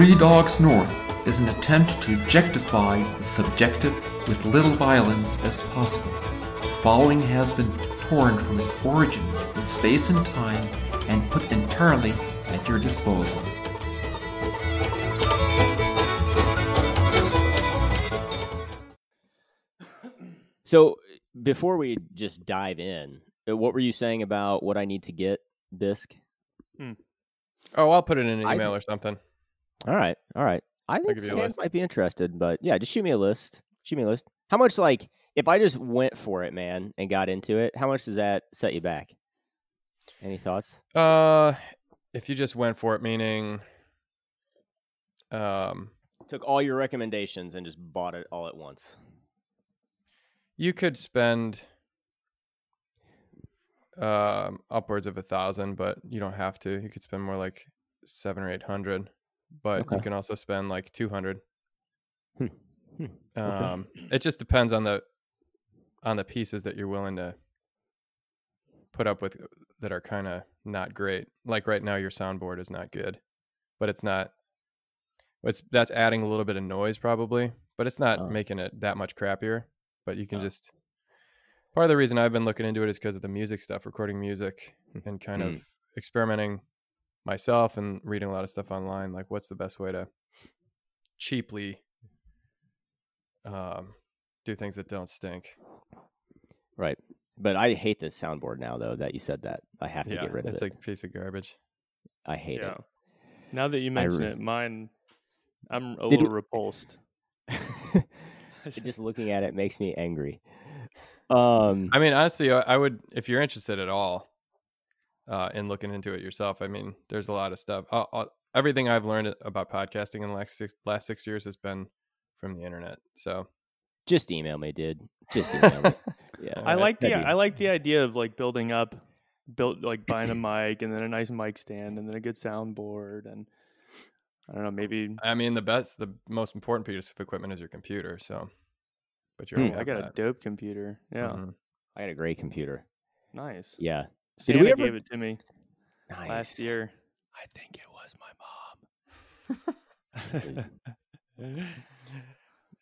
Three Dogs North is an attempt to objectify the subjective with little violence as possible. The following has been torn from its origins in space and time and put entirely at your disposal. So before we just dive in, uh, what were you saying about what I need to get, Bisque? Oh, I'll put it in an I- email or something. All right, all right. I think fans might be interested, but yeah, just shoot me a list. Shoot me a list. How much, like, if I just went for it, man, and got into it, how much does that set you back? Any thoughts? Uh, if you just went for it, meaning, um, Took all your recommendations and just bought it all at once. you could spend um upwards of a thousand, but you don't have to. You could spend more like seven or eight hundred, but you can also spend like two hundred. Hmm. Hmm. Okay. Um, it just depends on the on the pieces that you're willing to put up with that are kind of not great. Like right now, your soundboard is not good, but it's not. It's that's adding a little bit of noise probably, but it's not Oh. making it that much crappier. But you can Oh. just. Part of the reason I've been looking into it is because of the music stuff, recording music, and kind Mm. of experimenting myself and reading a lot of stuff online. Like, what's the best way to cheaply um, do things that don't stink? Right. But I hate this soundboard now, though, that you said that. I have to yeah, get rid of it. it's it. a piece of garbage. I hate yeah. Now that you I mention re- it, mine, I'm a Did little we- repulsed. just looking at it makes me angry. Um, I mean, honestly, I I would if you're interested at all uh, in looking into it yourself. I mean, there's a lot of stuff. Uh, uh, everything I've learned about podcasting in the last six last six years has been from the internet. So just email me, dude. Just email me. Yeah, I like the be- I like the idea of like building up, built like buying a mic and then a nice mic stand and then a good soundboard and I don't know maybe I mean, the best, the most important piece of equipment is your computer. So, but you Hmm. I have got a dope computer. Yeah, Mhm. I got a great computer. nice. Yeah, Santa we ever- gave it to me nice. last year. I think it was my mom.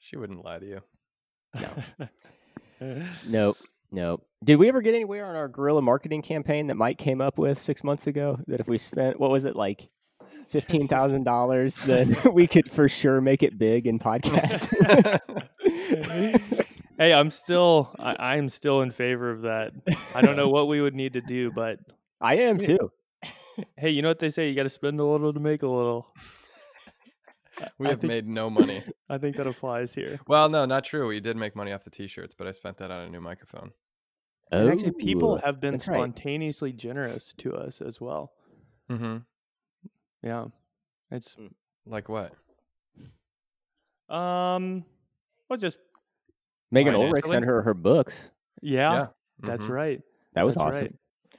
She wouldn't lie to you. No. Nope, nope. Did we ever get anywhere on our guerrilla marketing campaign that Mike came up with six months ago? That if we spent what was it like fifteen thousand dollars, then we could for sure make it big in podcasts. Hey, I'm still I, I'm still in favor of that. I don't know what we would need to do, but I am too. hey, you know what they say? You got to spend a little to make a little. we I have think- made no money. I think that applies here. Well, no, not true. We did make money off the t-shirts, but I spent that on a new microphone. And actually, people have been that's right. spontaneously generous to us as well. Mm-hmm. Yeah, it's Like what? um, well, just Megan financially? Ulrich sent her her books. yeah, Yeah. that's Mhm. right. That was That's awesome. right.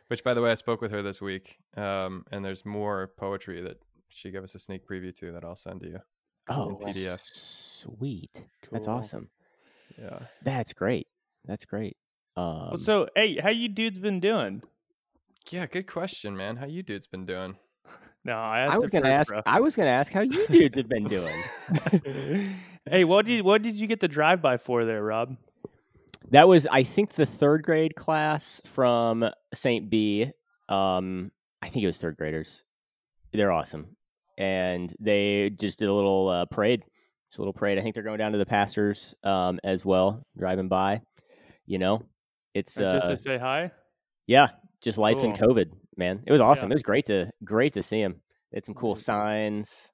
Which, by the way, I spoke with her this week, um, and there's more poetry that she gave us a sneak preview to that I'll send to you. Oh, PDF. sweet. That's awesome. Yeah. That's great. That's great. Um, Well, so, hey, how you dudes been doing? Yeah, good question, man. How you dudes been doing? No, I I was gonna first, ask. I was gonna ask how you dudes have been doing. hey, what did what did you get the drive by for there, Rob? That was, I think, the third grade class from St. B. Um, I think it was third graders. They're awesome, and they just did a little uh, parade. Just a little parade. I think they're going down to the pastors um, as well, driving by. You know, it's Uh, just to say hi. yeah, just life in Cool. COVID, man. It was awesome. Yeah. It was great to great to see him. They had some cool signs.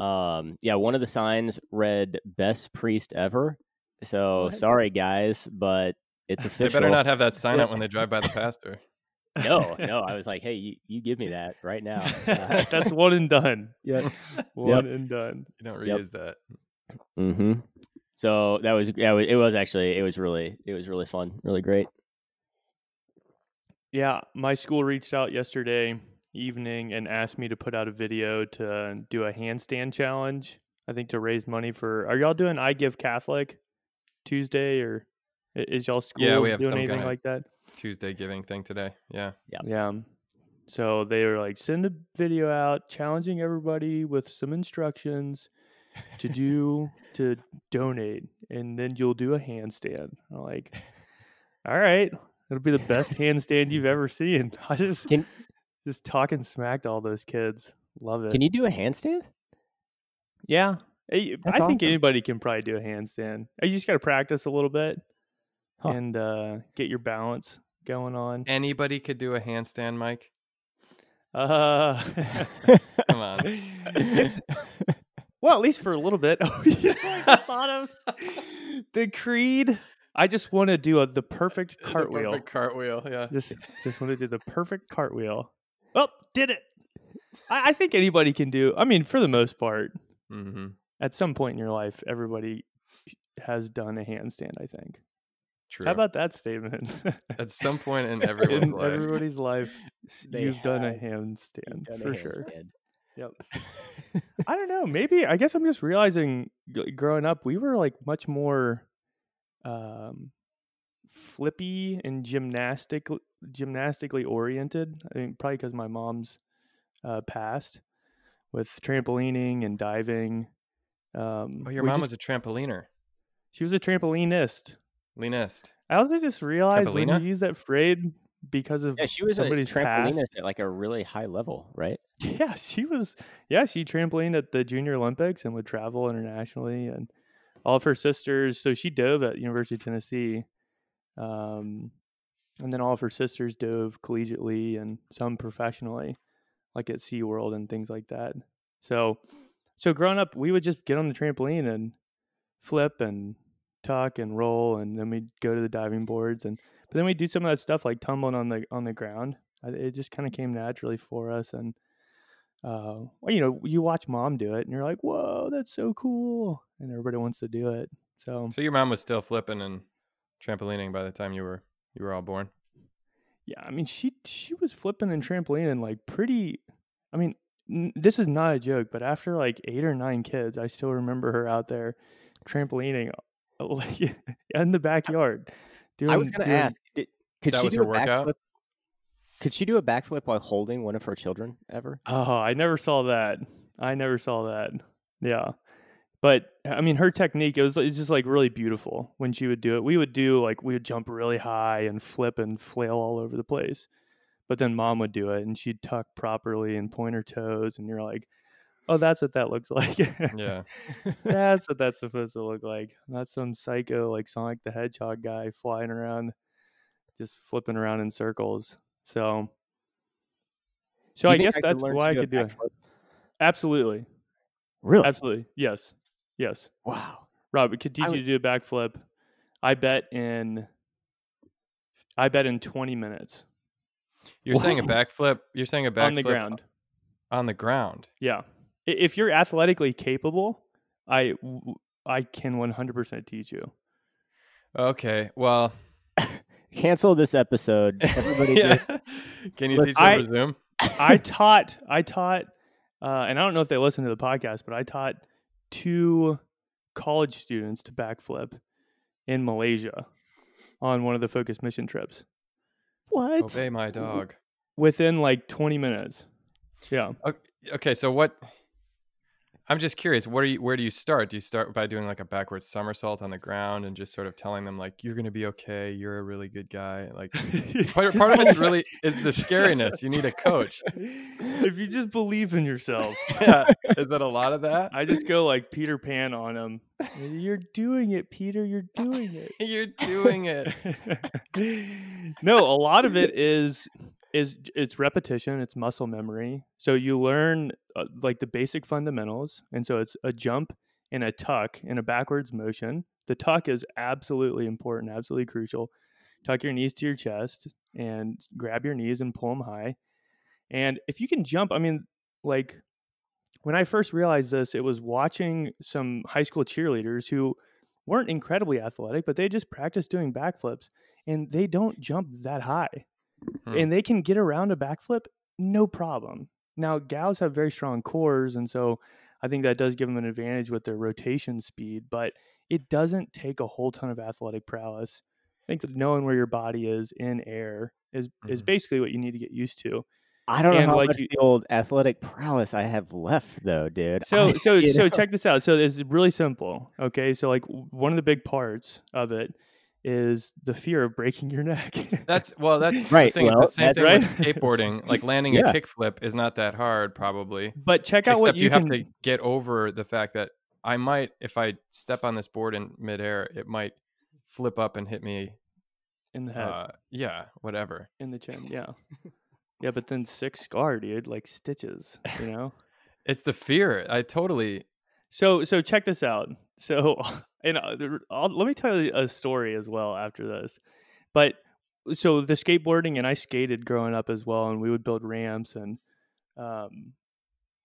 Um, yeah, one of the signs read "Best Priest Ever." So What? sorry, guys, but it's They official. better not have that sign out when they drive by the pastor. No, no. I was like, hey, you, you give me that right now. Uh, That's one and done. yeah. One and done. You don't Yep. reuse that. Mm-hmm. So that was yeah. It was actually it was really it was really fun, really great. Yeah, my school reached out yesterday evening and asked me to put out a video to do a handstand challenge. I think to raise money for. Are y'all doing I Give Catholic Tuesday or is y'all school Yeah, we have doing anything like that? Tuesday giving thing today. Yeah. Yeah. So they were like, send a video out challenging everybody with some instructions to do to donate, and then you'll do a handstand. I'm like, all right, it'll be the best handstand you've ever seen. I just Can- just talking smack to all those kids. Love it. Can you do a handstand? Yeah. I That's I think awesome. anybody can probably do a handstand. You just got to practice a little bit Huh. and uh, get your balance going on. Anybody could do a handstand, Mike. Uh, Come on. It's, well, at least for a little bit. Oh, yeah, I thought of the Creed. I just want to do a, the perfect The cartwheel. perfect cartwheel. Yeah. Just, just want to do the perfect cartwheel. Oh, did it! I, I think anybody can do. I mean, for the most part, hmm at some point in your life, everybody has done a handstand. I think. True. How about that statement? At some point in everyone's in life. everybody's life, you've done a handstand Done a for sure. handstand. Yep. I don't know. Maybe I guess I'm just realizing g- growing up, we were like much more um, flippy and gymnastic gymnastically oriented. I mean, probably because my mom's uh, passed with trampolining and diving. Um, Oh, your mom just- was a trampoliner. she was a trampolinist. Leanist. I also just realized when Trampolina? you use that phrase because of Yeah, she was somebody's a trampolinist past. at like a really high level, right? Yeah, she was. Yeah, she trampolined at the Junior Olympics and would travel internationally, and all of her sisters. So she dove at University of Tennessee, um, and then all of her sisters dove collegiately and some professionally, like at SeaWorld and things like that. So, so growing up, we would just get on the trampoline and flip and tuck and roll, and then we'd go to the diving boards, and but then we'd do some of that stuff like tumbling on the on the ground. It just kind of came naturally for us, and uh, well, you know, you watch mom do it, and you're like, "Whoa, that's so cool!" And everybody wants to do it. So So your mom was still flipping and trampolining by the time you were you were all born. yeah, I mean, she she was flipping and trampolining like pretty. I mean, n- this is not a joke, but after like eight or nine kids, I still remember her out there trampolining like in the backyard. Doing, I was going to ask, did, could That she was do her a workout? backflip? Could she do a backflip while holding one of her children ever? Oh, I never saw that. I never saw that. Yeah. But I mean her technique it was it's just like really beautiful when she would do it. We would do like we would jump really high and flip and flail all over the place. But then mom would do it and she'd tuck properly and point her toes and you're like, "Oh, that's what that looks like." Yeah. that's what that's supposed to look like. Not some psycho like Sonic the Hedgehog guy flying around just flipping around in circles. So So I guess could that's why I could do it. Absolutely. Really? Absolutely. Yes. Yes. Wow. Rob, it could teach I you to do a backflip. I bet in I bet in 20 minutes You're saying a backflip. You're saying a backflip on the ground. Uh, on the ground. Yeah. If you're athletically capable, I I can 100% teach you. Okay. Well. Cancel this episode. Everybody yeah. Can you Listen, teach I- over Zoom? I taught I taught uh, and I don't know if they listen to the podcast, but I taught two college students to backflip in Malaysia on one of the focus mission trips what? Obey my dog. within like 20 minutes. Yeah. Okay, so what? I'm just curious. What are you? Where do you start? Do you start by doing like a backwards somersault on the ground and just sort of telling them like you're gonna be okay. You're a really good guy. Like part, part of it's really is the scariness. You need a coach. if you just believe in yourself. Yeah, is that a lot of that? I just go like Peter Pan on him. You're doing it, Peter. You're doing it. You're doing it. no, a lot of it is is it's repetition, it's muscle memory. So you learn uh, like the basic fundamentals, and so it's a jump and a tuck and a backwards motion. The tuck is absolutely important, absolutely crucial. Tuck your knees to your chest and grab your knees and pull them high. And if you can jump, I mean, like when I first realized this, it was watching some high school cheerleaders who weren't incredibly athletic, but they just practiced doing backflips and they don't jump that high. Hmm. And they can get around a backflip no problem. Now, gals have very strong cores, and so I think that does give them an advantage with their rotation speed, but it doesn't take a whole ton of athletic prowess. I think that knowing where your body is in air is is Mhm. basically what you need to get used to. I don't know how like, much you- the old athletic prowess I have left, though, dude. So so so know? check this out. So it's really simple. Okay, so like one of the big parts of it is the fear of breaking your neck. That's well, that's Right, The, thing, well, the same thing Right? with skateboarding. Like landing Yeah. a kickflip is not that hard, probably. but check out Except what you, you, have to get over the fact that I might, if I step on this board in midair, it might flip up and hit me. in the head, Uh, yeah, whatever. in the chin. Yeah, yeah. But then six scar, dude, like stitches. You know. It's the fear. I totally. So so check this out. So and uh, I'll, let me tell you a story as well after this. But so the skateboarding and I skated growing up as well, and we would build ramps and um,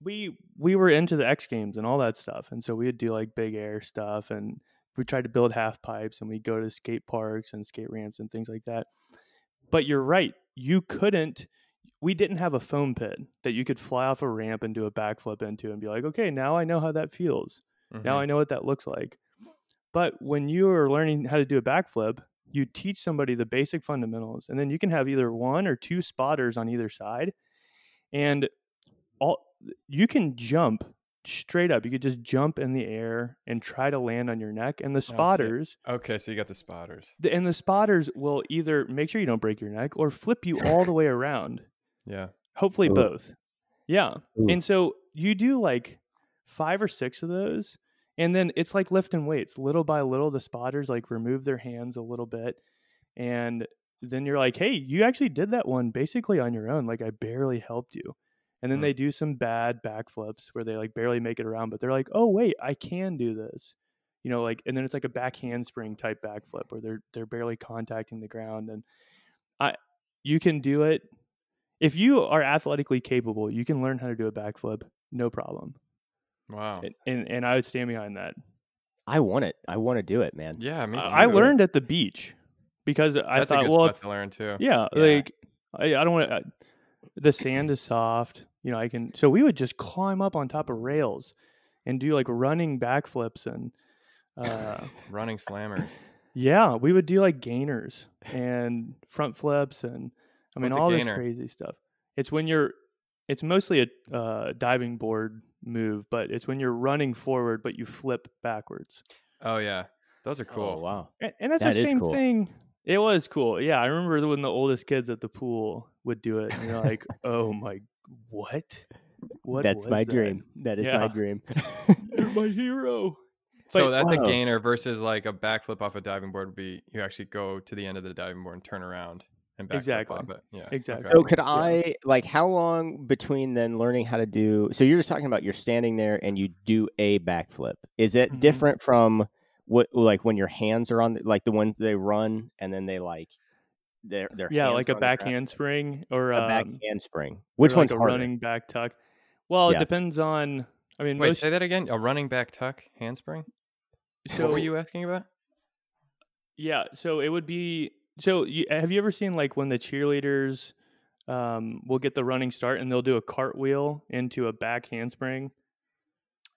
we we were into the X Games and all that stuff, and so we would do like big air stuff, and we tried to build half pipes, and we'd go to skate parks and skate ramps and things like that. But you're right, you couldn't. We didn't have a foam pit that you could fly off a ramp and do a backflip into and be like, okay, now I know how that feels. Now Mhm. I know what that looks like. But when you are learning how to do a backflip, you teach somebody the basic fundamentals, and then you can have either one or two spotters on either side, and all you can jump straight up. You could just jump in the air and try to land on your neck, and the sick. spotters Okay, so you got the spotters. the, and the spotters will either make sure you don't break your neck or flip you all the way around. Yeah. Hopefully Ooh. both. Yeah. Ooh. And so you do like five or six of those, and then it's like lifting weights. Little by little, the spotters like remove their hands a little bit, and then you're like, "Hey, you actually did that one basically on your own. Like I barely helped you." And then Hmm. they do some bad backflips where they like barely make it around, but they're like, "Oh wait, I can do this." You know, like, and then it's like a back handspring type backflip where they're they're barely contacting the ground, and I, you can do it if you are athletically capable. You can learn how to do a backflip, no problem. Wow. And and, and I would stand behind that. I want it. I want to do it, man. Yeah, me too. I I learned at the beach because I That's a thought, good well, spot if- to learn too. yeah, Yeah. like I, I don't want to. the sand is soft, you know. I can. So we would just climb up on top of rails and do like running backflips and. Uh, Running slammers. Yeah, we would do like gainers and front flips and I mean What's a all this crazy stuff. It's when you're it's mostly a uh, diving board move, but it's when you're running forward but you flip backwards. Oh yeah, those are Oh, cool. wow. And, and that's That the same cool. thing. It was cool. Yeah, I remember when the oldest kids at the pool would do it and you're like, "Oh my what? What That's my that? dream. That is Yeah. my dream. You're my hero." So But- that's a gainer versus like a backflip off a diving board would be you actually go to the end of the diving board and turn around and backflip Exactly. off it. Yeah. Exactly. okay. So could Yeah. I like how long between then learning how to do so you're just talking about you're standing there and you do a backflip. Is it Mhm. different from what like when your hands are on the, like the ones they run and then they like their their Yeah, hands like a on the back handspring or a back um, handspring. Which or one's like a harder? running back tuck? Well, Yeah. it depends on. I mean, Wait, most, say that again. A running back tuck handspring. so what were you asking about? yeah, so it would be. So you, have you ever seen like when the cheerleaders um, will get the running start and they'll do a cartwheel into a back handspring?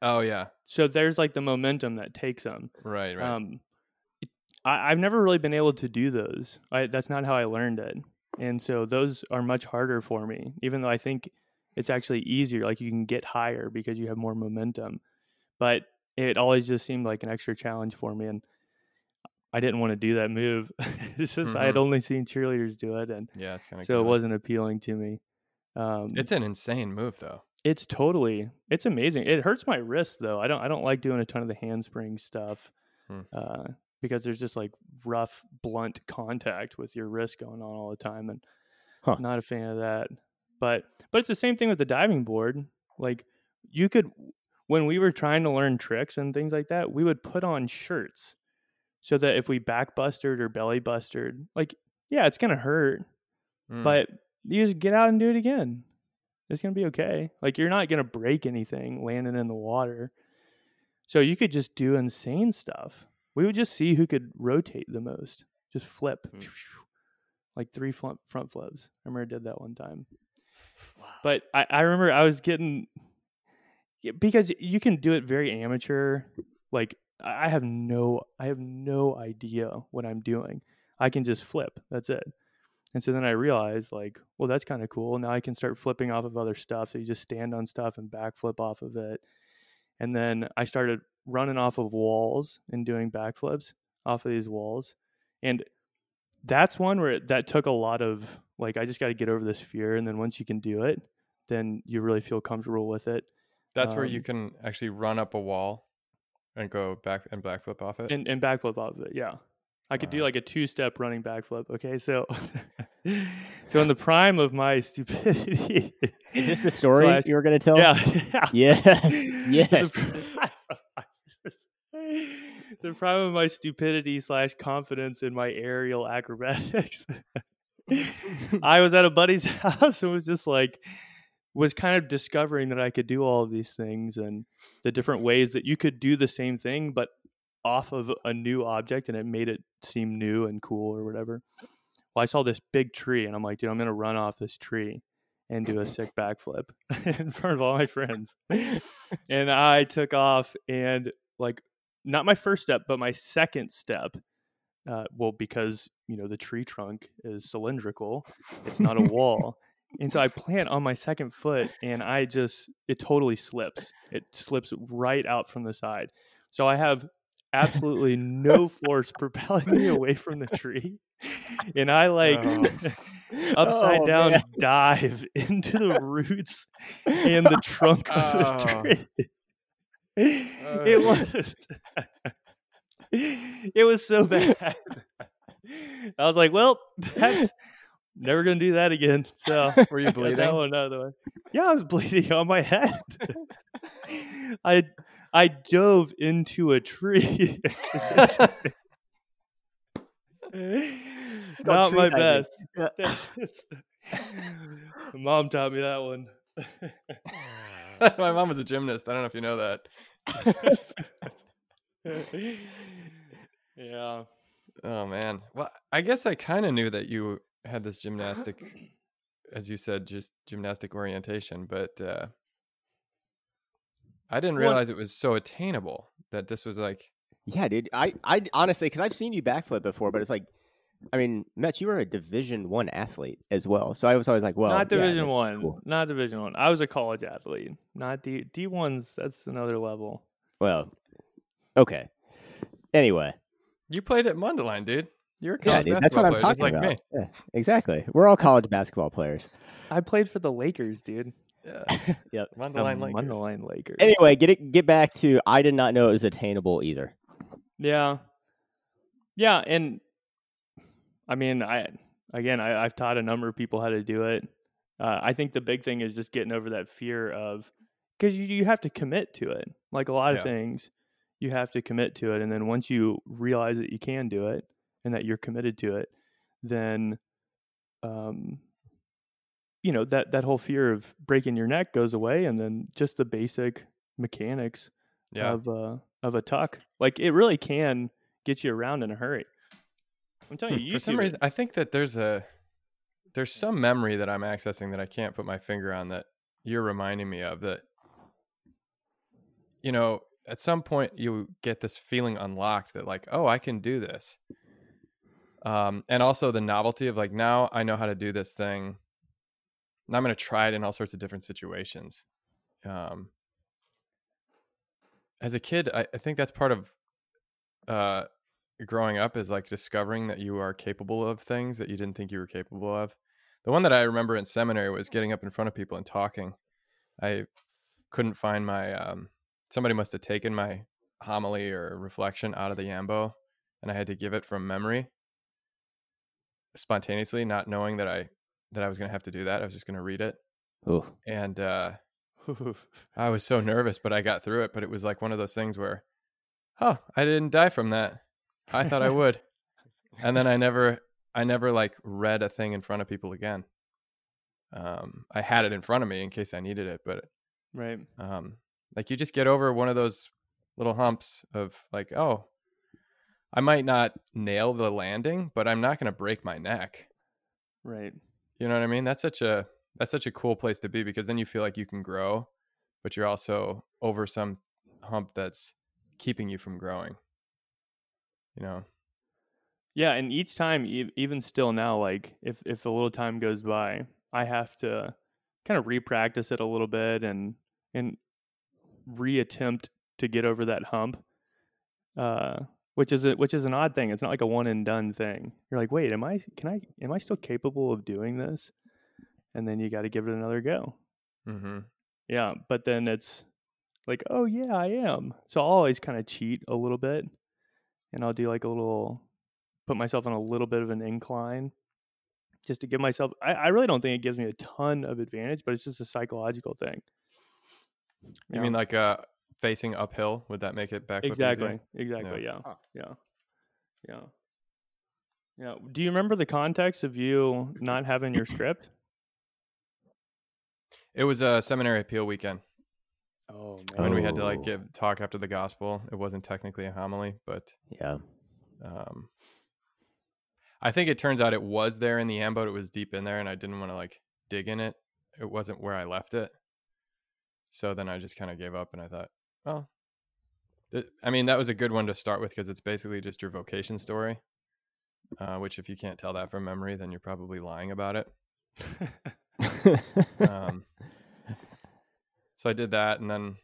Oh yeah, So there's like the momentum that takes them. right, right. Um, I, I've never really been able to do those. I, that's not how I learned it, and so those are much harder for me. Even though I think it's actually easier, like you can get higher because you have more momentum. But it always just seemed like an extra challenge for me, and I didn't want to do that move. it's just I had Mhm. only seen cheerleaders do it, and yeah, it's kind of so it wasn't appealing to me. Um, It's an insane move though. it's totally it's amazing. It hurts my wrist though. I don't I don't like doing a ton of the handspring stuff Hmm. uh, because there's just like rough, blunt contact with your wrist going on all the time, and Huh. not a fan of that. But but it's the same thing with the diving board. Like you could when we were trying to learn tricks and things like that, we would put on shirts so that if we back busted or belly busted, like yeah, it's gonna hurt, Mm. but you just get out and do it again. It's gonna be okay. Like you're not gonna break anything landing in the water. So you could just do insane stuff. We would just see who could rotate the most. Just flip. Hmm. Like three front front flips. I remember I did that one time. But I, I remember I was getting because you can do it very amateur. Like I have no I have no idea what I'm doing. I can just flip. That's it. And so then I realized, like, well, that's kind of cool. Now I can start flipping off of other stuff. So you just stand on stuff and backflip off of it. And then I started running off of walls and doing backflips off of these walls. And that's one where it, that took a lot of, like, I just got to get over this fear. And then once you can do it, then you really feel comfortable with it. That's where you Um, can actually run up a wall and go back and backflip off it. and, and backflip off it. Yeah. I could do like a two step running backflip. Okay. So, so in the prime of my stupidity, Is this the story I- you were going to tell? yeah. yeah. Yes. Yes. The prime, the prime of my stupidity slash confidence in my aerial acrobatics. I was at a buddy's house and was just like, was kind of discovering that I could do all of these things and the different ways that you could do the same thing, but off of a new object and it made it seem new and cool or whatever. Well, I saw this big tree and I'm like, dude, I'm going to run off this tree and do a sick backflip in front of all my friends. and I took off and like, not my first step, but my second step. Uh, well, because you know the tree trunk is cylindrical, it's not a wall, and so I plant on my second foot, and I just it totally slips. It slips right out from the side. So I have absolutely no force propelling me away from the tree, and I like Oh. upside Oh, down man. dive into the roots and the trunk of this Oh. tree. it uh. was it was so bad. I was like, well, that's never gonna do that again. So Were you bleeding? that one out of the way. Yeah, I was bleeding on my head. I I dove into a tree. Not tree my diving. best. My mom taught me that one. My mom was a gymnast. I don't know if you know that. yeah. Oh man. Well, I guess I kind of knew that you had this gymnastic, as you said, just gymnastic orientation, but uh, I didn't Well- realize it was so attainable. That this was like, Yeah, dude. I, I honestly, because I've seen you backflip before, but it's like, I mean, Mets, you were a Division One athlete as well. So I was always like, well, not Division that- One. cool. Not Division One. I was a college athlete. Not D D ones. That's another level. Well, okay. Anyway, you played at Mundelein, dude. You're a yeah, dude, that's what I'm player, talking like about. me. Yeah, exactly. We're all college basketball players. I played for the Lakers, dude. Yeah. Yep. The Mundelein Lakers. Mundelein Lakers. Anyway, get it. Get back to. I did not know it was attainable either. Yeah. Yeah, and I mean, I again, I, I've taught a number of people how to do it. Uh, I think the big thing is just getting over that fear of because you, you have to commit to it. Like a lot of Yeah. things, you have to commit to it, and then once you realize that you can do it and that you're committed to it, then, um, you know that that whole fear of breaking your neck goes away, and then just the basic mechanics Yeah. of uh of a tuck. Like it really can get you around in a hurry. I'm telling you, For some YouTube it. reason, I think that there's a there's some memory that I'm accessing that I can't put my finger on that you're reminding me of that you know, at some point you get this feeling unlocked that like, oh, I can do this. Um, and also the novelty of like now I know how to do this thing. And I'm going to try it in all sorts of different situations. Um, as a kid, I, I think that's part of uh, growing up is like discovering that you are capable of things that you didn't think you were capable of. The one that I remember in seminary was getting up in front of people and talking. I couldn't find my um, somebody must have taken my homily or reflection out of the ambo and I had to give it from memory spontaneously, not knowing that I that I was going to have to do that. I was just going to read it. Ooh. And uh I was so nervous, but I got through it, but it was like one of those things where oh, I didn't die from that. I thought I would. And then I never I never like read a thing in front of people again. Um I had it in front of me in case I needed it, but right. um like you just get over one of those little humps of like oh i might not nail the landing but i'm not going to break my neck Right. you know what i mean that's such a that's such a cool place to be because then you feel like you can grow but you're also over some hump that's keeping you from growing you know Yeah, and each time, even still now, like if if a little time goes by, I have to kind of re-practice it a little bit and and reattempt to get over that hump. Uh, which is a, which is an odd thing. It's not like a one and done thing. You're like, wait, am I can I am I still capable of doing this? And then you got to give it another go. Mm-hmm. Yeah, but then it's like, oh yeah, I am. So I'll always kind of cheat a little bit, and I'll do like a little, put myself on a little bit of an incline, just to give myself. I, I really don't think it gives me a ton of advantage, but it's just a psychological thing. You mean like uh facing uphill? Would that make it backflip? easier? exactly, exactly, yeah, Huh. yeah, yeah, yeah. Do you remember the context of you not having your script? It was a seminary appeal weekend Oh when we had to like give talk after the gospel. It wasn't technically a homily, but Yeah. um, I think it turns out it was there in the end, but it was deep in there, and I didn't want to like dig in it. It wasn't where I left it, so then I just kind of gave up, and I thought, well, th- I mean, that was a good one to start with because it's basically just your vocation story. Uh, which, if you can't tell that from memory, then you're probably lying about it. um, so I did that, and then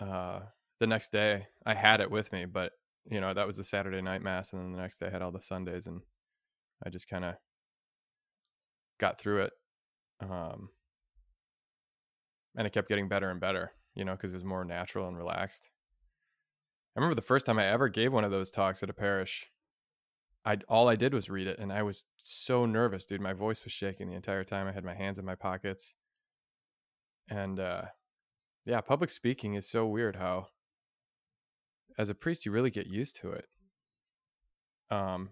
uh, the next day I had it with me, but you know that was the Saturday night mass, and then the next day I had all the Sundays, and I just kind of got through it, um, and it kept getting better and better, you know, because it was more natural and relaxed. I remember the first time I ever gave one of those talks at a parish. I all I did was read it, and I was so nervous, dude. My voice was shaking the entire time. I had my hands in my pockets, and uh, yeah, public speaking is so weird. How, as a priest, you really get used to it. Um,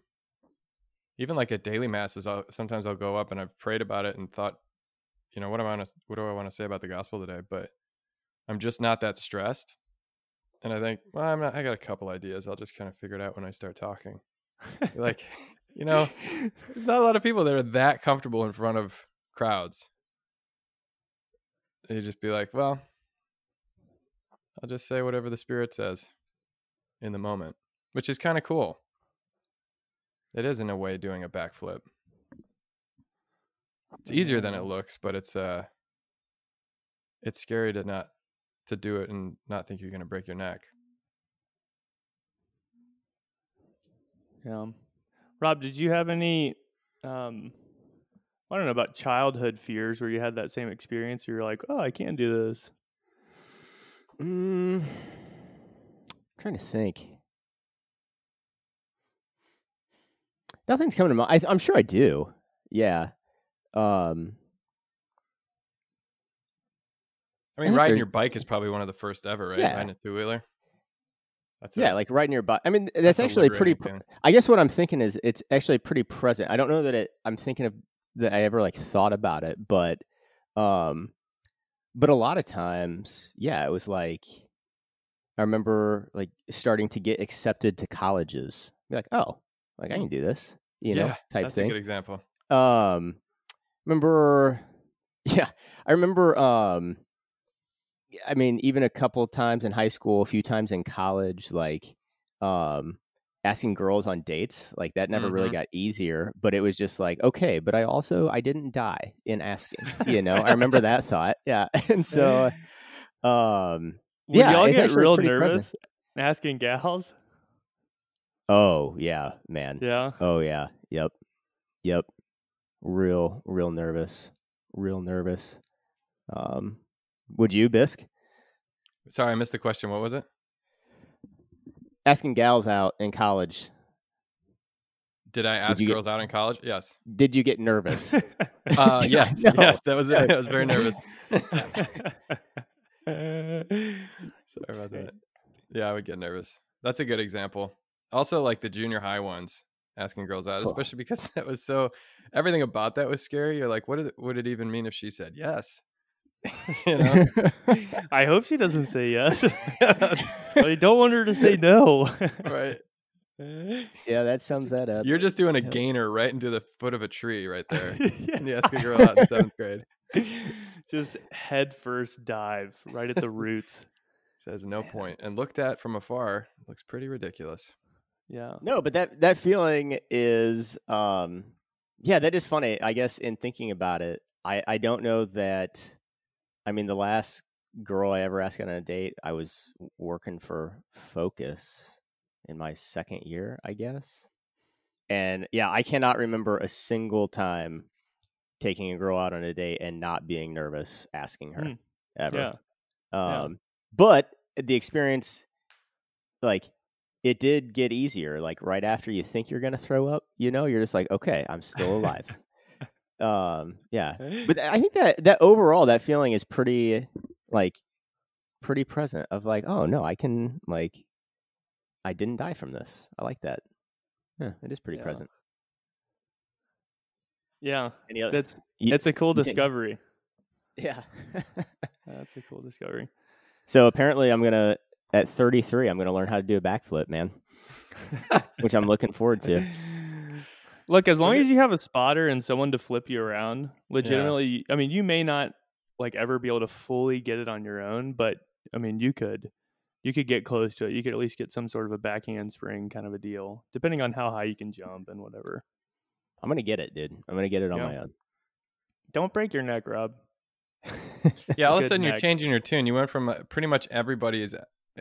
even like at daily masses, I'll, sometimes I'll go up and I've prayed about it and thought, you know, what do I want to what do I want to say about the gospel today? But I'm just not that stressed, and I think, well, I'm not. I got a couple ideas. I'll just kind of figure it out when I start talking like you know there's not a lot of people that are that comfortable in front of crowds you just be like well i'll just say whatever the spirit says in the moment which is kind of cool it is in a way doing a backflip it's easier than it looks but it's uh it's scary to not to do it and not think you're going to break your neck Yeah. Rob, did you have any um I don't know about childhood fears where you had that same experience where you're like, "Oh, I can't do this." Mm, trying to think. Nothing's coming to mind. I, I'm sure I do. Yeah. Um, i mean think riding your bike is probably one of the first ever right Yeah. riding a two-wheeler that's yeah, a- like riding your bike. I mean, that's, that's actually pretty. I guess what I'm thinking is it's actually pretty present. I don't know that it. I'm thinking of that I ever like thought about it, but, um, but a lot of times, yeah, it was like I remember like starting to get accepted to colleges. Be like, oh, like I can do this, you know, type that's thing. a good example um remember yeah i remember um i mean even a couple times in high school a few times in college like um asking girls on dates like that never really Mhm. got easier but it was just like okay but i also i didn't die in asking you know i remember that thought yeah and so um Would Yeah, y'all get real pretty present. nervous asking gals? oh yeah man Yeah. Oh yeah. Yep. Yep. Real, real nervous. Real nervous. Um, would you, Bisque? Sorry, I missed the question. What was it? Asking gals out in college, Did I ask you get- girls out in college? Yes. did you get nervous? Uh, yes. No. Yes. That was it. I was very nervous. Sorry about that. Yeah, I would get nervous. That's a good example. Also, like the junior high ones, asking girls out, Cool. especially because that was so. Everything about that was scary. You're like, what did would it even mean if she said yes? you know. I hope she doesn't say yes. I don't want her to say no. right. yeah, that sums that up. You're just doing a gainer right into the foot of a tree right there. And you ask a girl out in seventh grade. Just head first dive right at the roots. Says no point. And looked at from afar, looks pretty ridiculous. Yeah. No, but that that feeling is um yeah, that is funny. I guess in thinking about it, I I don't know that I mean the last girl I ever asked on a date, I was working for Focus in my second year, I guess. And yeah, I cannot remember a single time taking a girl out on a date and not being nervous asking her Hmm. ever. Yeah. Yeah. Um, but the experience, like, it did get easier. Like right after you think you're gonna throw up, you know, you're just like, okay, I'm still alive. Um, yeah. But I think that that overall, that feeling is pretty, like, pretty present. Of like, oh no, I can like, I didn't die from this. I like that. Yeah, it is pretty Yeah. present. yeah. That's you- it's a cool discovery. yeah. That's a cool discovery. so apparently, I'm gonna at 33, I'm gonna learn how to do a backflip, man, which I'm looking forward to. Look, as long Look as you have a spotter and someone to flip you around, legitimately, I mean, you may not like ever be able to fully get it on your own, but I mean, you could. You could get close to it. You could at least get some sort of a backhand spring kind of a deal, depending on how high you can jump and whatever. I'm gonna get it, dude. I'm gonna get it on Yeah. my own. Don't break your neck, Rob. Yeah, all of a good sudden you're changing your tune. You went from uh, pretty much everybody is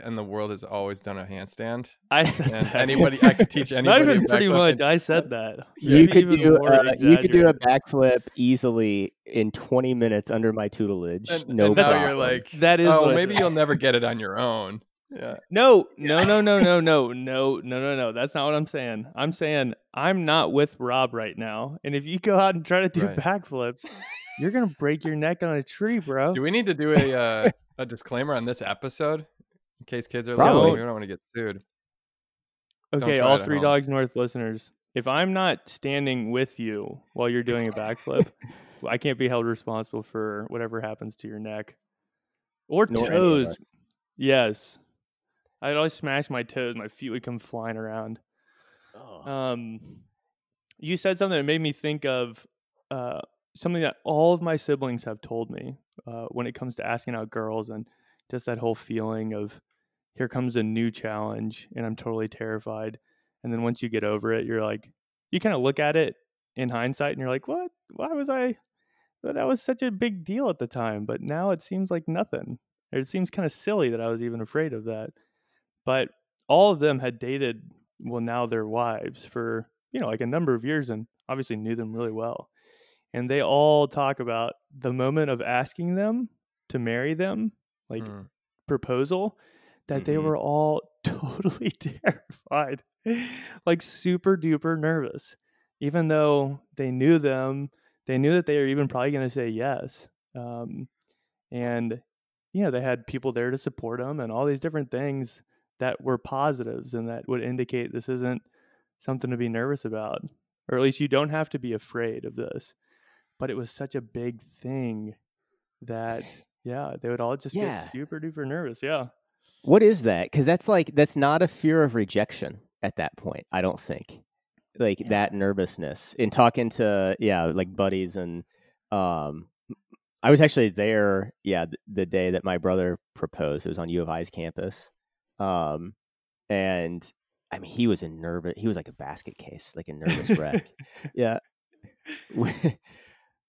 in the world has always done a handstand, I said and that. anybody I could teach anybody. Not even pretty much. I said that. you Maybe could do uh, you could do a backflip easily in 20 minutes under my tutelage. And, no and now problem. you're like, That is oh, maybe you'll never get it on your own. Yeah, No, no, no, no, no, no, no, no, no, no. That's not what I'm saying. I'm saying I'm not with Rob right now. And if you go out and try to do Right. backflips, you're gonna break your neck on a tree, bro. do we need to do a uh, a disclaimer on this episode in case kids are Probably. listening? We don't want to get sued. Okay, all three dogs north listeners. If I'm not standing with you while you're doing a backflip, I can't be held responsible for whatever happens to your neck or Nor toes. Yes, I'd always smash my toes. My feet would come flying around. Oh. Um, you said something that made me think of uh, something that all of my siblings have told me uh, when it comes to asking out girls and just that whole feeling of here comes a new challenge and I'm totally terrified. And then once you get over it, you're like, you kind of look at it in hindsight and you're like, what? Why was I? That was such a big deal at the time, but now it seems like nothing. It seems kind of silly that I was even afraid of that. But all of them had dated, well, now their wives for, you know, like a number of years and obviously knew them really well. And they all talk about the moment of asking them to marry them, like Mm. proposal, that they Mhm. were all totally terrified, like super duper nervous, even though they knew them. They knew that they were even probably going to say yes. Um, and, you know, they had people there to support them and all these different things that were positives and that would indicate this isn't something to be nervous about, or at least you don't have to be afraid of this. But it was such a big thing that, yeah, they would all just Yeah. get super duper nervous. Yeah. What is that? Because that's like that's not a fear of rejection at that point. I don't think like Yeah. that nervousness in talking to yeah like buddies and um I was actually there yeah th- the day that my brother proposed. It was on U of I's campus, um and I mean he was a nervous. He was like a basket case, like a nervous wreck. yeah,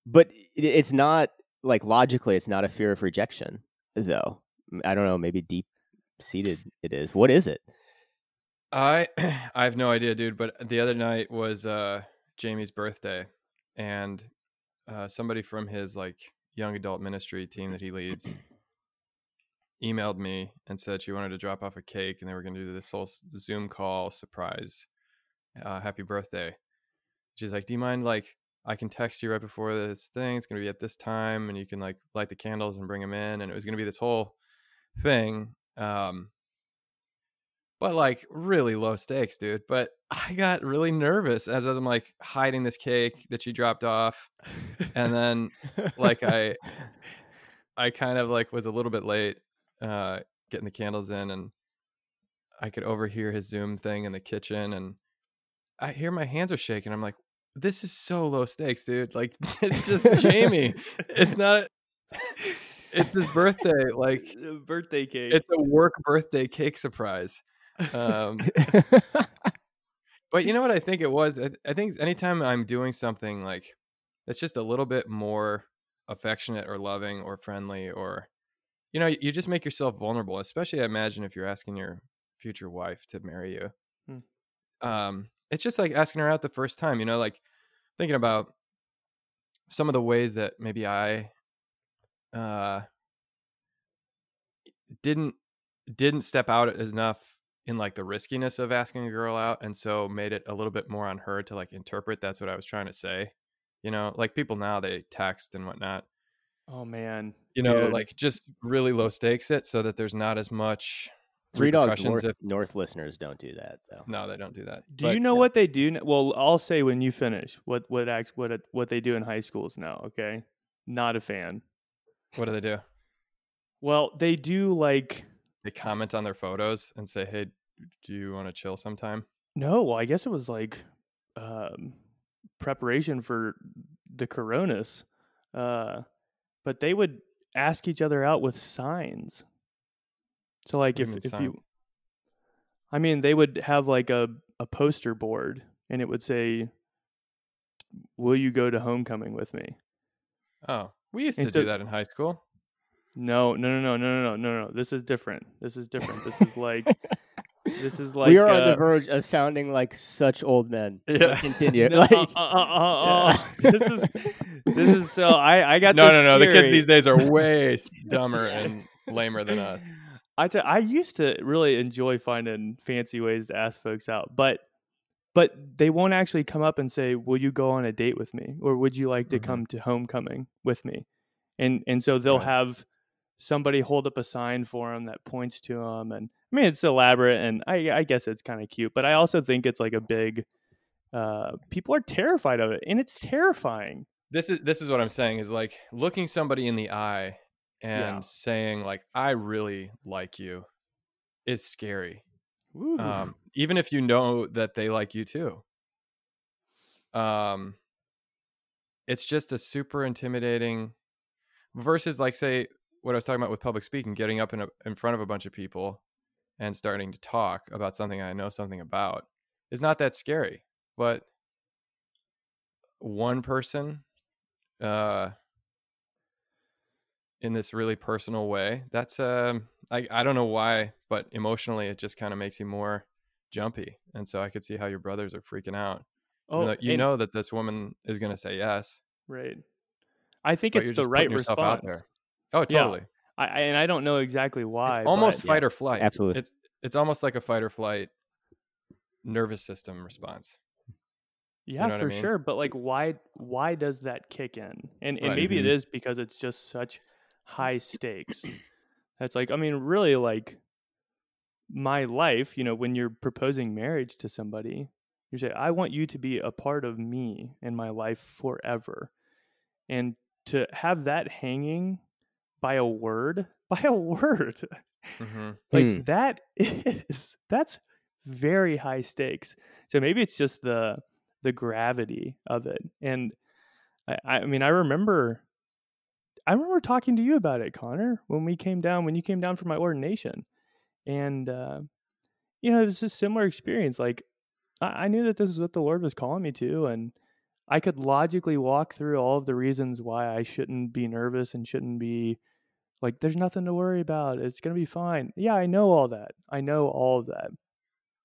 but it, it's not like logically it's not a fear of rejection though. I don't know. Maybe deep seated it is. What is it? I I have no idea, dude. But the other night was uh Jamie's birthday, and uh, somebody from his like young adult ministry team that he leads emailed me and said she wanted to drop off a cake, and they were going to do this whole Zoom call surprise, uh, happy birthday. She's like, "Do you mind like I can text you right before this thing? It's going to be at this time, and you can like light the candles and bring them in." And it was going to be this whole thing. Um, but like really low stakes, dude. But I got really nervous as I'm like hiding this cake that she dropped off, and then like I, I kind of like was a little bit late, uh, getting the candles in, and I could overhear his Zoom thing in the kitchen, and I hear my hands are shaking. I'm like, this is so low stakes, dude. Like it's just Jamie. It's not. It's his birthday. Like birthday cake. it's a work birthday cake surprise. Um, But you know what I think it was? I, I think anytime I'm doing something like that's just a little bit more affectionate or loving or friendly or you know, you just make yourself vulnerable, especially I imagine if you're asking your future wife to marry you. Hmm. Um, it's just like asking her out the first time, you know, like thinking about some of the ways that maybe I uh didn't didn't step out enough in like the riskiness of asking a girl out and so made it a little bit more on her to like interpret that's what I was trying to say. You know, like people now they text and whatnot. Oh man, You know, Dude. like just really low stakes it so that there's not as much Three dogs north, if North listeners don't do that though. no, they don't do that. Do But- you know what they do? n- Well, I'll say when you finish what what act what what they do in high schools now. Okay, not a fan. What do they do? Well, they do like They comment on their photos and say, "Hey, do you want to chill sometime?" no. Well, I guess it was like um, preparation for the Coronas, uh, but they would ask each other out with signs. So like you if if signs? you, I mean, they would have like a a poster board, and it would say, "Will you go to homecoming with me?" Oh, we used to do that in high school. No, no, no, no, no, no, no, no. This is different. This is different. This is like this is like we are on the uh, verge of sounding like such old men. Yeah. Continue. no, like, uh, uh, uh, uh, uh. this is this is so I I got No, no, no. No. The kids these days are way dumber and lamer than us. I t- I used to really enjoy finding fancy ways to ask folks out, but but they won't actually come up and say, "Will you go on a date with me?" or "Would you like to Mhm. come to homecoming with me?" And and so they'll Right. have somebody hold up a sign for them that points to them, and I mean it's elaborate, and I I guess it's kind of cute, but I also think it's like a big. Uh, people are terrified of it, and it's terrifying. This is this is what I'm saying is like looking somebody in the eye and Yeah. saying like I really like you is scary. Um, even if you know that they like you too. Um, it's just a super intimidating versus like say what I was talking about with public speaking, getting up in a, in front of a bunch of people and starting to talk about something I know something about is not that scary. But one person uh in this really personal way, that's um I I don't know why, but emotionally it just kind of makes you more jumpy. And so I could see how your brothers are freaking out. oh, you and- know that this woman is going to say yes, right. I think it's the right response. out there. Oh, totally. I, I and I don't know exactly why. it's almost but- fight or flight. Absolutely. It's it's almost like a fight or flight nervous system response. Yeah, know what I for mean? sure. But like, why? Why does that kick in? And and Right. maybe it Mhm. is because it's just such high stakes. That's like, I mean, really, like my life. You know, when you're proposing marriage to somebody, you say, "I want you to be a part of me and my life forever," and to have that hanging by a word, by a word, hmm like Hmm. that is that's very high stakes so maybe it's just the the gravity of it and i i mean i remember i remember talking to you about it connor when we came down when you came down for my ordination and uh you know it was a similar experience like I, I knew that this is what the lord was calling me to and i could logically walk through all of the reasons why i shouldn't be nervous and shouldn't be like there's nothing to worry about it's going to be fine. Yeah i know all that i know all of that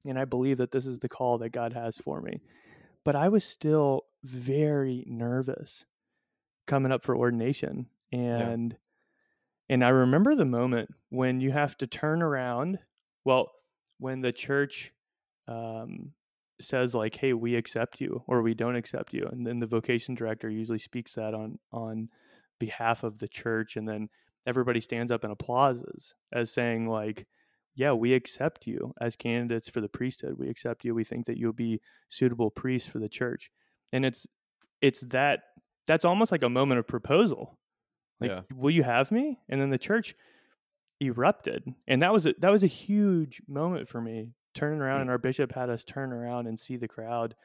and i believe that this is the call that god has for me but i was still very nervous coming up for ordination and and i remember the moment when you have to turn around well when the church um says like hey we accept you or we don't accept you and then the vocation director usually speaks that on on behalf of the church and then everybody stands up and applauses as saying like yeah we accept you as candidates for the priesthood. We accept you. We think that you'll be suitable priests for the church. And it's it's that that's almost like a moment of proposal like Yeah. will you have me and then the church erupted and that was a that was a huge moment for me turning around and our bishop had us turn around and see the crowd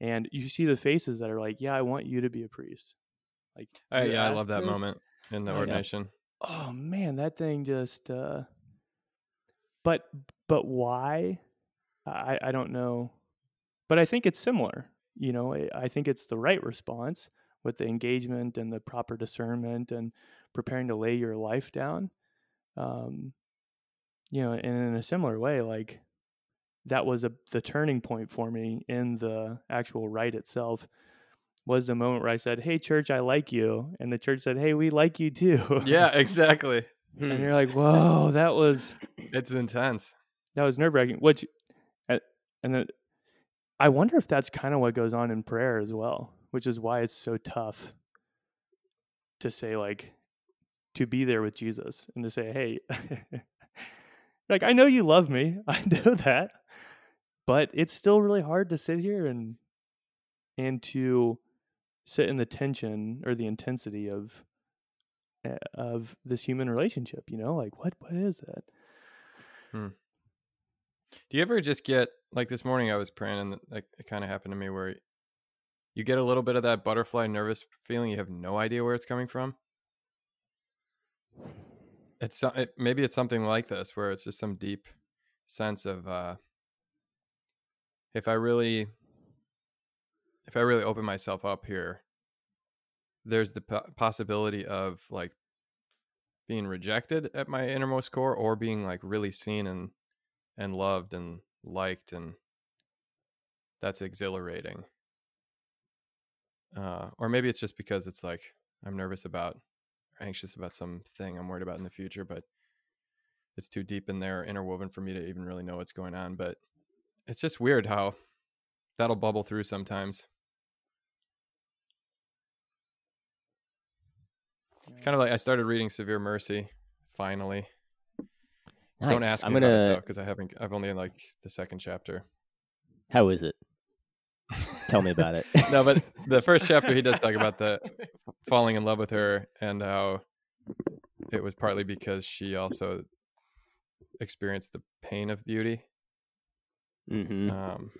and you see the faces that are like yeah i want you to be a priest like I, yeah, I love that this?" moment in the Yeah. ordination. oh man that thing just uh but but why i i don't know but I think it's similar. You know, I- I think it's the right response with the engagement and the proper discernment and preparing to lay your life down. Um, you know, and in a similar way, like that was a the turning point for me in the actual rite itself was the moment where I said, "Hey, church, I like you," and the church said, "Hey, we like you too." yeah, exactly. and you're like, "Whoa, that was It's intense. that was nerve wracking." Which, uh, and then I wonder if that's kind of what goes on in prayer as well, which is why it's so tough to say like to be there with Jesus and to say, "Hey, like I know you love me, I know that, but it's still really hard to sit here and and to sit in the tension or the intensity of uh, of this human relationship. You know, like what what is that? Do you ever just get like this morning? I was praying, and like it kind of happened to me where you get a little bit of that butterfly nervous feeling. You have no idea where it's coming from. It's it, maybe it's something like this where it's just some deep sense of uh, if I really if I really open myself up here, there's the po- possibility of like being rejected at my innermost core or being like really seen and and loved and liked and that's exhilarating uh, or maybe it's just because it's like i'm nervous about or anxious about something i'm worried about in the future but it's too deep in there interwoven for me to even really know what's going on but it's just weird how that'll bubble through sometimes it's kind of like i started reading severe mercy finally don't ask me I'm about it gonna. though because i haven't i've only in like the second chapter How is it? Tell me about it. no, but the first chapter he does talk about the falling in love with her and how it was partly because she also experienced the pain of beauty. hmm Um,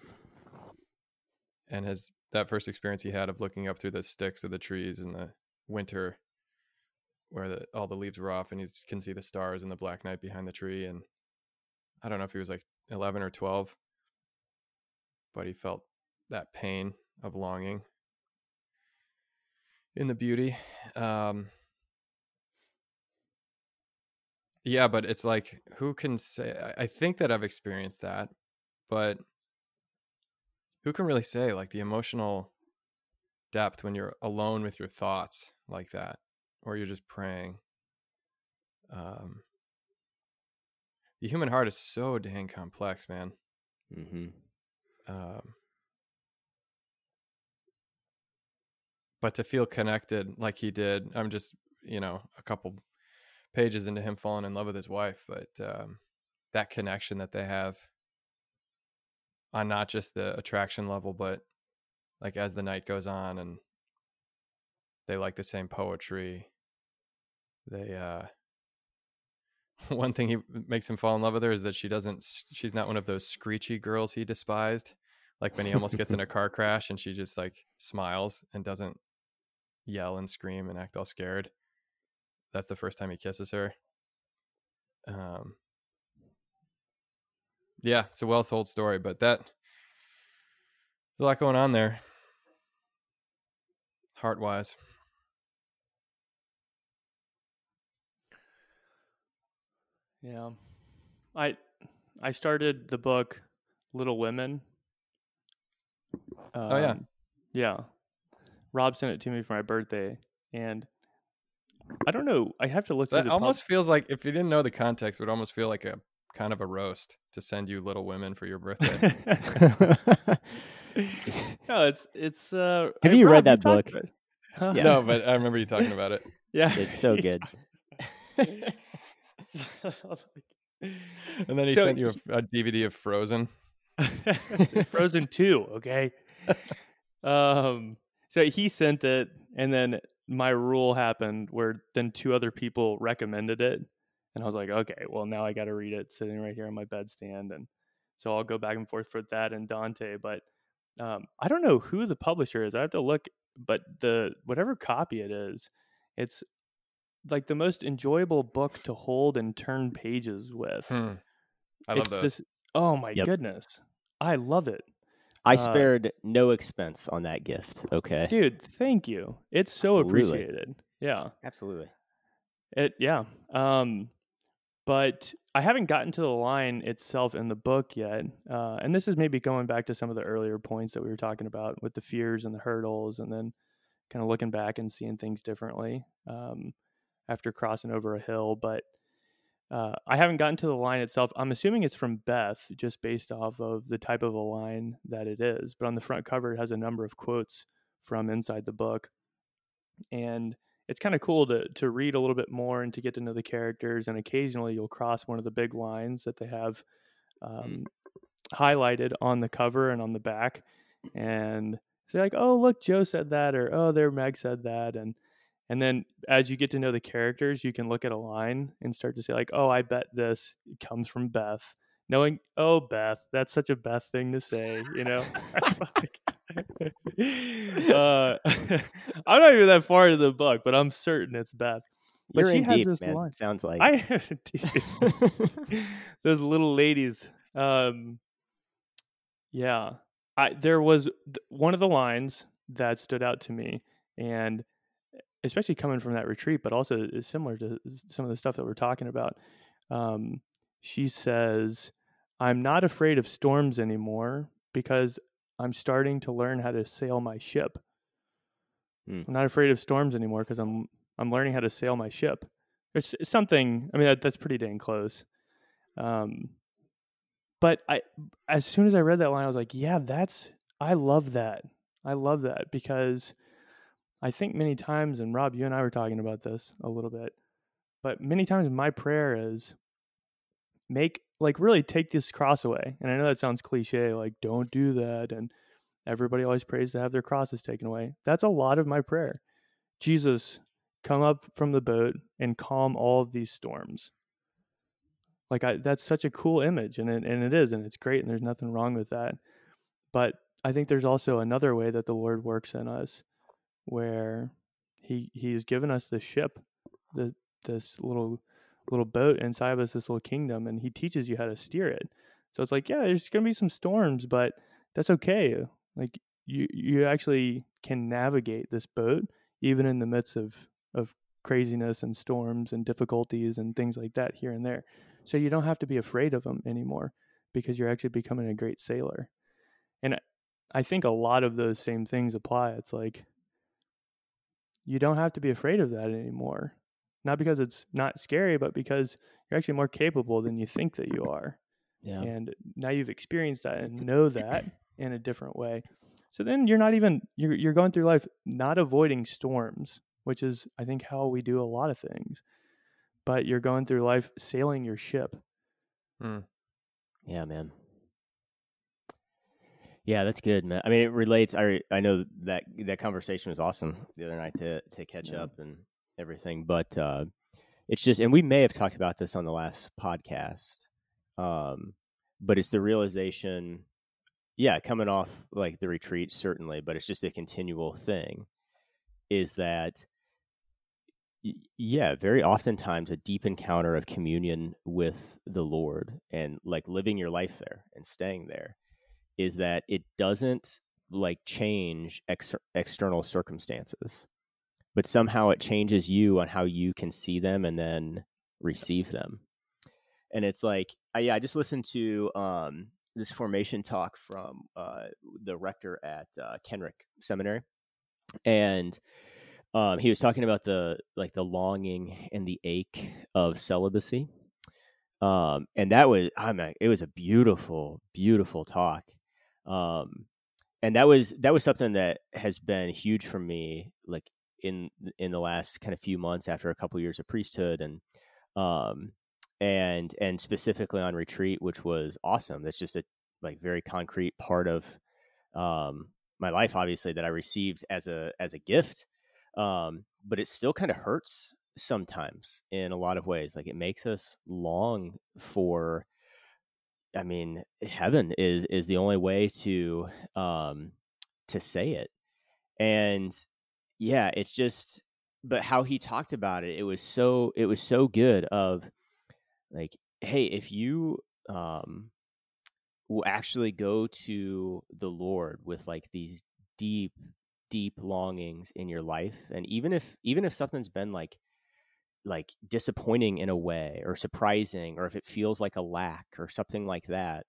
and his that first experience he had of looking up through the sticks of the trees in the winter, where the, all the leaves were off, and he can see the stars and the black night behind the tree. And I don't know if he was like eleven or twelve, but he felt that pain of longing in the beauty. Um, yeah, but it's like, who can say? I- think that I've experienced that, but who can really say like the emotional depth when you're alone with your thoughts like that, or you're just praying? Um, the human heart is so dang complex, man. Mm-hmm. um, but to feel connected like he did i'm just you know a couple pages into him falling in love with his wife but um, that connection that they have on not just the attraction level but like as the night goes on and they like the same poetry they uh one thing he makes him fall in love with her is that she doesn't she's not one of those screechy girls he despised. Like when he almost gets in a car crash and she just like smiles and doesn't yell and scream and act all scared that's the first time he kisses her um yeah it's a well told story but that there's a lot going on there heart wise Yeah. I I started the book Little Women. Oh, yeah. Um, Yeah. Rob sent it to me for my birthday and I don't know. I have to look through that the pub- almost feels like if you didn't know the context it would almost feel like a kind of a roast to send you little women for your birthday no, it's it's uh Have I- you read that book? Huh? Yeah. no but i remember you talking about it Yeah. It's so good. and then he So sent you a, a dvd of frozen Frozen 2, okay? um so he sent it and then my rule happened where then two other people recommended it and I was like, okay, well now I got to read it sitting right here on my bedstand and so I'll go back and forth for that and Dante, but um I don't know who the publisher is. I have to look, but the whatever copy it is, it's like the most enjoyable book to hold and turn pages with Hmm. i love it's those this- oh my Yep. goodness, I love it. I Uh, spared no expense on that gift. Okay. dude. Thank you. It's so Absolutely. appreciated. Yeah. Absolutely. It yeah. Um but I haven't gotten to the line itself in the book yet. Uh and this is maybe going back to some of the earlier points that we were talking about with the fears and the hurdles and then kind of looking back and seeing things differently um after crossing over a hill, but uh, I haven't gotten to the line itself. I'm assuming it's from Beth, just based off of the type of a line that it is. But on the front cover, it has a number of quotes from inside the book, and it's kind of cool to to read a little bit more and to get to know the characters. And occasionally, you'll cross one of the big lines that they have um, highlighted on the cover and on the back, and say like, "Oh, look, Jo said that," or "Oh, there, Meg said that," and and then as you get to know the characters, you can look at a line and start to say like, "Oh, I bet this comes from Beth." Knowing, "Oh, Beth, that's such a Beth thing to say," you know. Like- uh, I'm not even that far into the book, but I'm certain it's Beth. But You're she has deep, this man. line. Sounds like. I those little ladies. Um, yeah, I there was one of the lines that stood out to me, and especially coming from that retreat, but also is similar to some of the stuff that we're talking about. Um, she says, "I'm not afraid of storms anymore because I'm starting to learn how to sail my ship. Hmm. I'm not afraid of storms anymore because I'm I'm learning how to sail my ship." There's something. I mean, that, that's pretty dang close. Um, but I, as soon as I read that line, I was like, "Yeah, that's. I love that. I love that because I think many times, and Rob, you and I were talking about this a little bit, but many times my prayer is make like really take this cross away. And I know that sounds cliche, like don't do that, and everybody always prays to have their crosses taken away. That's a lot of my prayer. Jesus, come up from the boat and calm all of these storms. Like I, that's such a cool image, and it, and it is, and it's great, and there's nothing wrong with that. But I think there's also another way that the Lord works in us, where he he's given us this ship, the this little little boat inside of us, this little kingdom, and he teaches you how to steer it. So it's like, yeah, there's gonna be some storms, but that's okay. Like you you actually can navigate this boat even in the midst of of craziness and storms and difficulties and things like that here and there. So you don't have to be afraid of them anymore because you're actually becoming a great sailor. And I- I think a lot of those same things apply. It's like you don't have to be afraid of that anymore. Not because it's not scary, but because you're actually more capable than you think that you are. yeah. And now you've experienced that and know that in a different way. So then you're not even you're you're going through life not avoiding storms, which is I think how we do a lot of things. But you're going through life sailing your ship. Mm. Yeah, man. Yeah, that's good, man. I mean, it relates. I I know that that conversation was awesome the other night to to catch Yeah. up and everything, but uh, it's just, and we may have talked about this on the last podcast, um, but it's the realization, yeah, coming off like the retreat certainly, but it's just a continual thing. Is that yeah, very oftentimes a deep encounter of communion with the Lord and like living your life there and staying there is that it doesn't like change ex- external circumstances, but somehow it changes you on how you can see them and then receive them. And it's like, I, yeah, I just listened to um, this formation talk from uh, the rector at uh, Kenrick Seminary, and um, he was talking about the like the longing and the ache of celibacy um, and that was I mean, it was a beautiful, beautiful talk. Um, and that was that was something that has been huge for me, like in in the last kind of few months after a couple years of priesthood and um and and specifically on retreat, which was awesome. That's just a like very concrete part of um my life, obviously that I received as a as a gift. Um, but it still kind of hurts sometimes in a lot of ways. Like it makes us long for I mean, heaven is is the only way to um to say it. And yeah, it's just but how he talked about it, it was so it was so good of like, hey, if you um will actually go to the Lord with like these deep, deep longings in your life, and even if even if something's been like like disappointing in a way or surprising or if it feels like a lack or something like that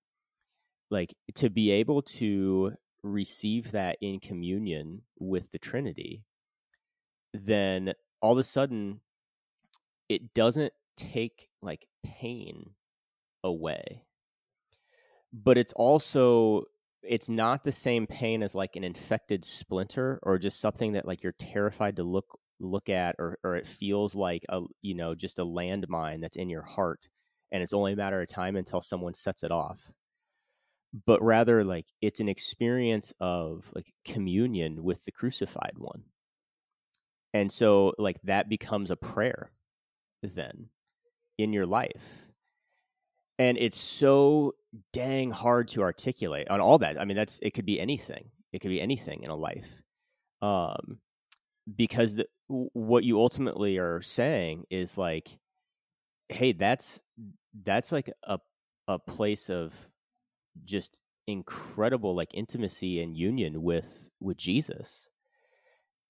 like to be able to receive that in communion with the trinity then all of a sudden it doesn't take like pain away. But it's also it's not the same pain as like an infected splinter or just something that like you're terrified to look look at or or it feels like a you know just a landmine that's in your heart and it's only a matter of time until someone sets it off. But rather like it's an experience of like communion with the crucified one. And so like that becomes a prayer then in your life. And it's so dang hard to articulate on all that. I mean that's it could be anything. It could be anything in a life um because the, what you ultimately are saying is like hey that's that's like a a place of just incredible like intimacy and union with with Jesus.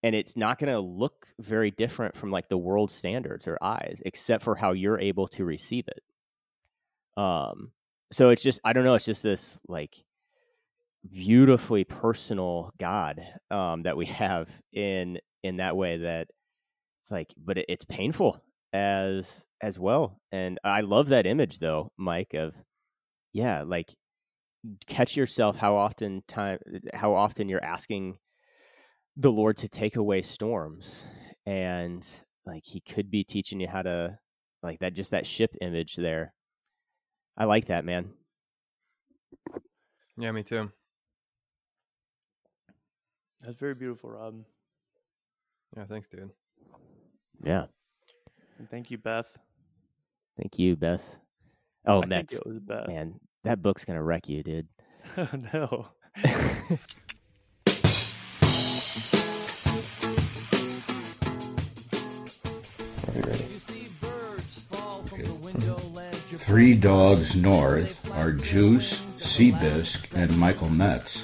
And it's not going to look very different from like the world standards or eyes except for how you're able to receive it. Um so it's just i don't know it's just this like beautifully personal god um that we have in in that way that it's like but it, it's painful as as well. And i love that image though mike of yeah like catch yourself how often time how often you're asking the lord to take away storms and like he could be teaching you how to like that just that ship image there. I like that man. Yeah, me too. That's very beautiful, Rob. Yeah, thanks, dude. yeah And thank you, Beth. thank you beth oh I think that's it was Beth. man that book's gonna wreck you dude oh, no. Three Dogs North are Juice, Seabisc, and Michael Metz.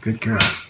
Good girl.